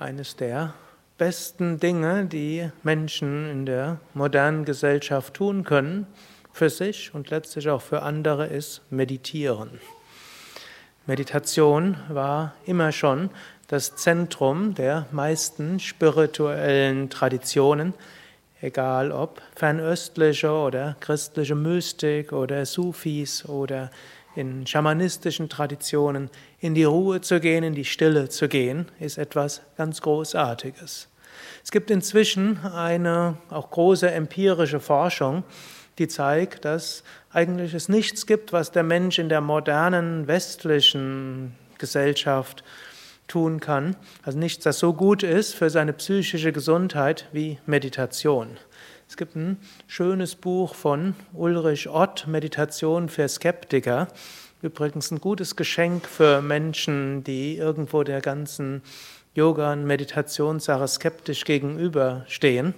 eines der besten Dinge, die Menschen in der modernen Gesellschaft tun können, für sich und letztlich auch für andere, ist meditieren. Meditation war immer schon das Zentrum der meisten spirituellen Traditionen, egal ob fernöstliche oder christliche Mystik oder Sufis oder in schamanistischen Traditionen, in die Ruhe zu gehen, in die Stille zu gehen, ist etwas ganz Großartiges. Es gibt inzwischen eine auch große empirische Forschung, die zeigt, dass eigentlich es nichts gibt, was der Mensch in der modernen westlichen Gesellschaft tun kann. Also nichts, das so gut ist für seine psychische Gesundheit wie Meditation. Es gibt ein schönes Buch von Ulrich Ott, Meditation für Skeptiker. Übrigens ein gutes Geschenk für Menschen, die irgendwo der ganzen Yoga- und Meditationssache skeptisch gegenüberstehen.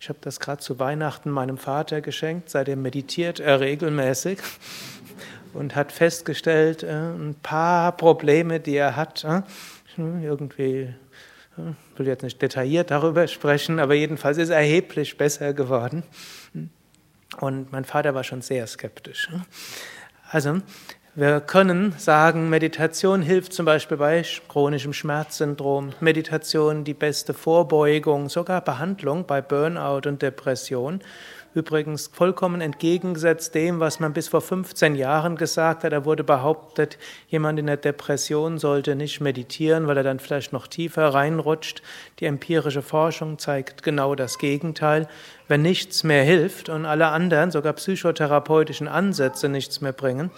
Ich habe das gerade zu Weihnachten meinem Vater geschenkt, seitdem meditiert er regelmäßig und hat festgestellt, äh, ein paar Probleme, die er hat, äh, irgendwie ich will jetzt nicht detailliert darüber sprechen, aber jedenfalls ist er erheblich besser geworden. Und mein Vater war schon sehr skeptisch. Also, wir können sagen, Meditation hilft zum Beispiel bei chronischem Schmerzsyndrom, Meditation die beste Vorbeugung, sogar Behandlung bei Burnout und Depression. Übrigens vollkommen entgegengesetzt dem, was man bis vor 15 Jahren gesagt hat. Da wurde behauptet, jemand in der Depression sollte nicht meditieren, weil er dann vielleicht noch tiefer reinrutscht. Die empirische Forschung zeigt genau das Gegenteil. Wenn nichts mehr hilft und alle anderen, sogar psychotherapeutischen Ansätze nichts mehr bringen,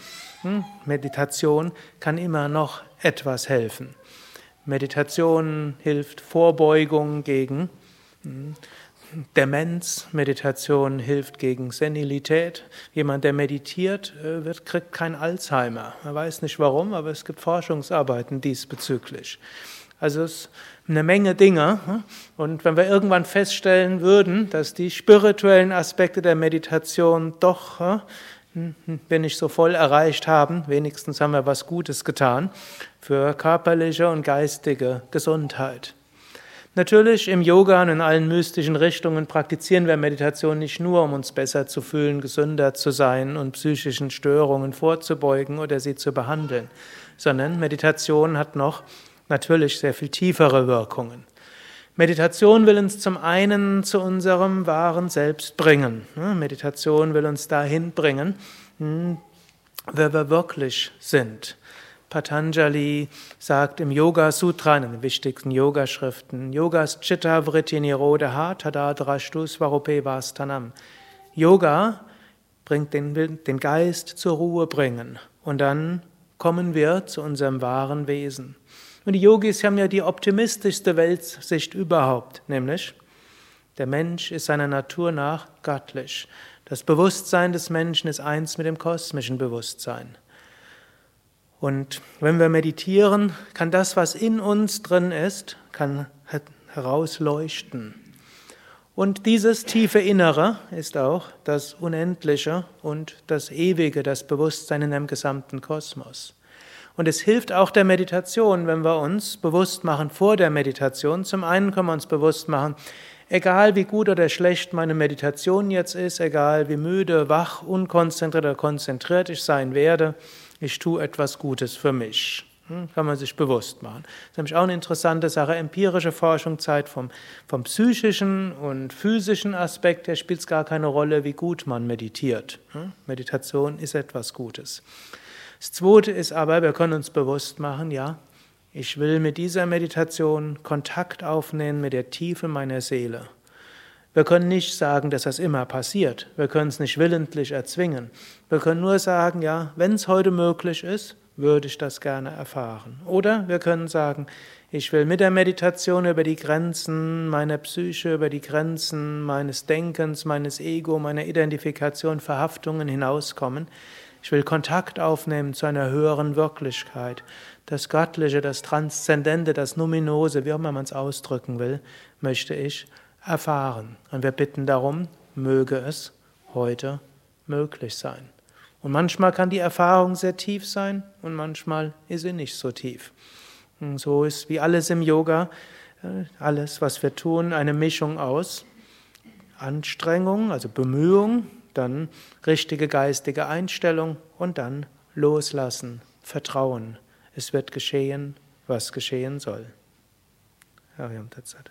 hm, Meditation kann immer noch etwas helfen. Meditation hilft Vorbeugung gegen hm, Demenz, Meditation hilft gegen Senilität. Jemand, der meditiert, äh, wird, kriegt kein Alzheimer. Man weiß nicht warum, aber es gibt Forschungsarbeiten diesbezüglich. Also es ist eine Menge Dinge. Hm? Und wenn wir irgendwann feststellen würden, dass die spirituellen Aspekte der Meditation doch hm, hm, wir nicht so voll erreicht haben, wenigstens haben wir was Gutes getan für körperliche und geistige Gesundheit. Natürlich im Yoga und in allen mystischen Richtungen praktizieren wir Meditation nicht nur, um uns besser zu fühlen, gesünder zu sein und psychischen Störungen vorzubeugen oder sie zu behandeln, sondern Meditation hat noch natürlich sehr viel tiefere Wirkungen. Meditation will uns zum einen zu unserem wahren Selbst bringen. Meditation will uns dahin bringen, hm, wer wir wirklich sind. Patanjali sagt im Yoga Sutra, in den wichtigsten Yogaschriften, Yogas Chitta Vritti Nirodha Tadadrashtu Svarupe Vastanam. Yoga bringt den, den Geist zur Ruhe bringen und dann kommen wir zu unserem wahren Wesen. Und die Yogis haben ja die optimistischste Weltsicht überhaupt, nämlich der Mensch ist seiner Natur nach göttlich. Das Bewusstsein des Menschen ist eins mit dem kosmischen Bewusstsein. Und wenn wir meditieren, kann das, was in uns drin ist, kann herausleuchten. Und dieses tiefe Innere ist auch das Unendliche und das Ewige, das Bewusstsein in dem gesamten Kosmos. Und es hilft auch der Meditation, wenn wir uns bewusst machen vor der Meditation. Zum einen können wir uns bewusst machen, egal wie gut oder schlecht meine Meditation jetzt ist, egal wie müde, wach, unkonzentriert oder konzentriert ich sein werde, ich tue etwas Gutes für mich. Hm, kann man sich bewusst machen. Das ist nämlich auch eine interessante Sache. Empirische Forschung zeigt vom, vom psychischen und physischen Aspekt her spielt es gar keine Rolle, wie gut man meditiert. Hm, Meditation ist etwas Gutes. Das Zweite ist aber, wir können uns bewusst machen, ja, ich will mit dieser Meditation Kontakt aufnehmen mit der Tiefe meiner Seele. Wir können nicht sagen, dass das immer passiert. Wir können es nicht willentlich erzwingen. Wir können nur sagen, ja, wenn es heute möglich ist, würde ich das gerne erfahren. Oder wir können sagen, ich will mit der Meditation über die Grenzen meiner Psyche, über die Grenzen meines Denkens, meines Ego, meiner Identifikation, Verhaftungen hinauskommen. Ich will Kontakt aufnehmen zu einer höheren Wirklichkeit. Das Göttliche, das Transzendente, das Numinose, wie auch immer man es ausdrücken will, möchte ich erfahren. Und wir bitten darum, möge es heute möglich sein. Und manchmal kann die Erfahrung sehr tief sein und manchmal ist sie nicht so tief. So ist wie alles im Yoga, äh, alles, was wir tun, eine Mischung aus Anstrengung, also Bemühung, dann richtige geistige Einstellung und dann Loslassen, Vertrauen. Es wird geschehen, was geschehen soll. Hariam Tatsat.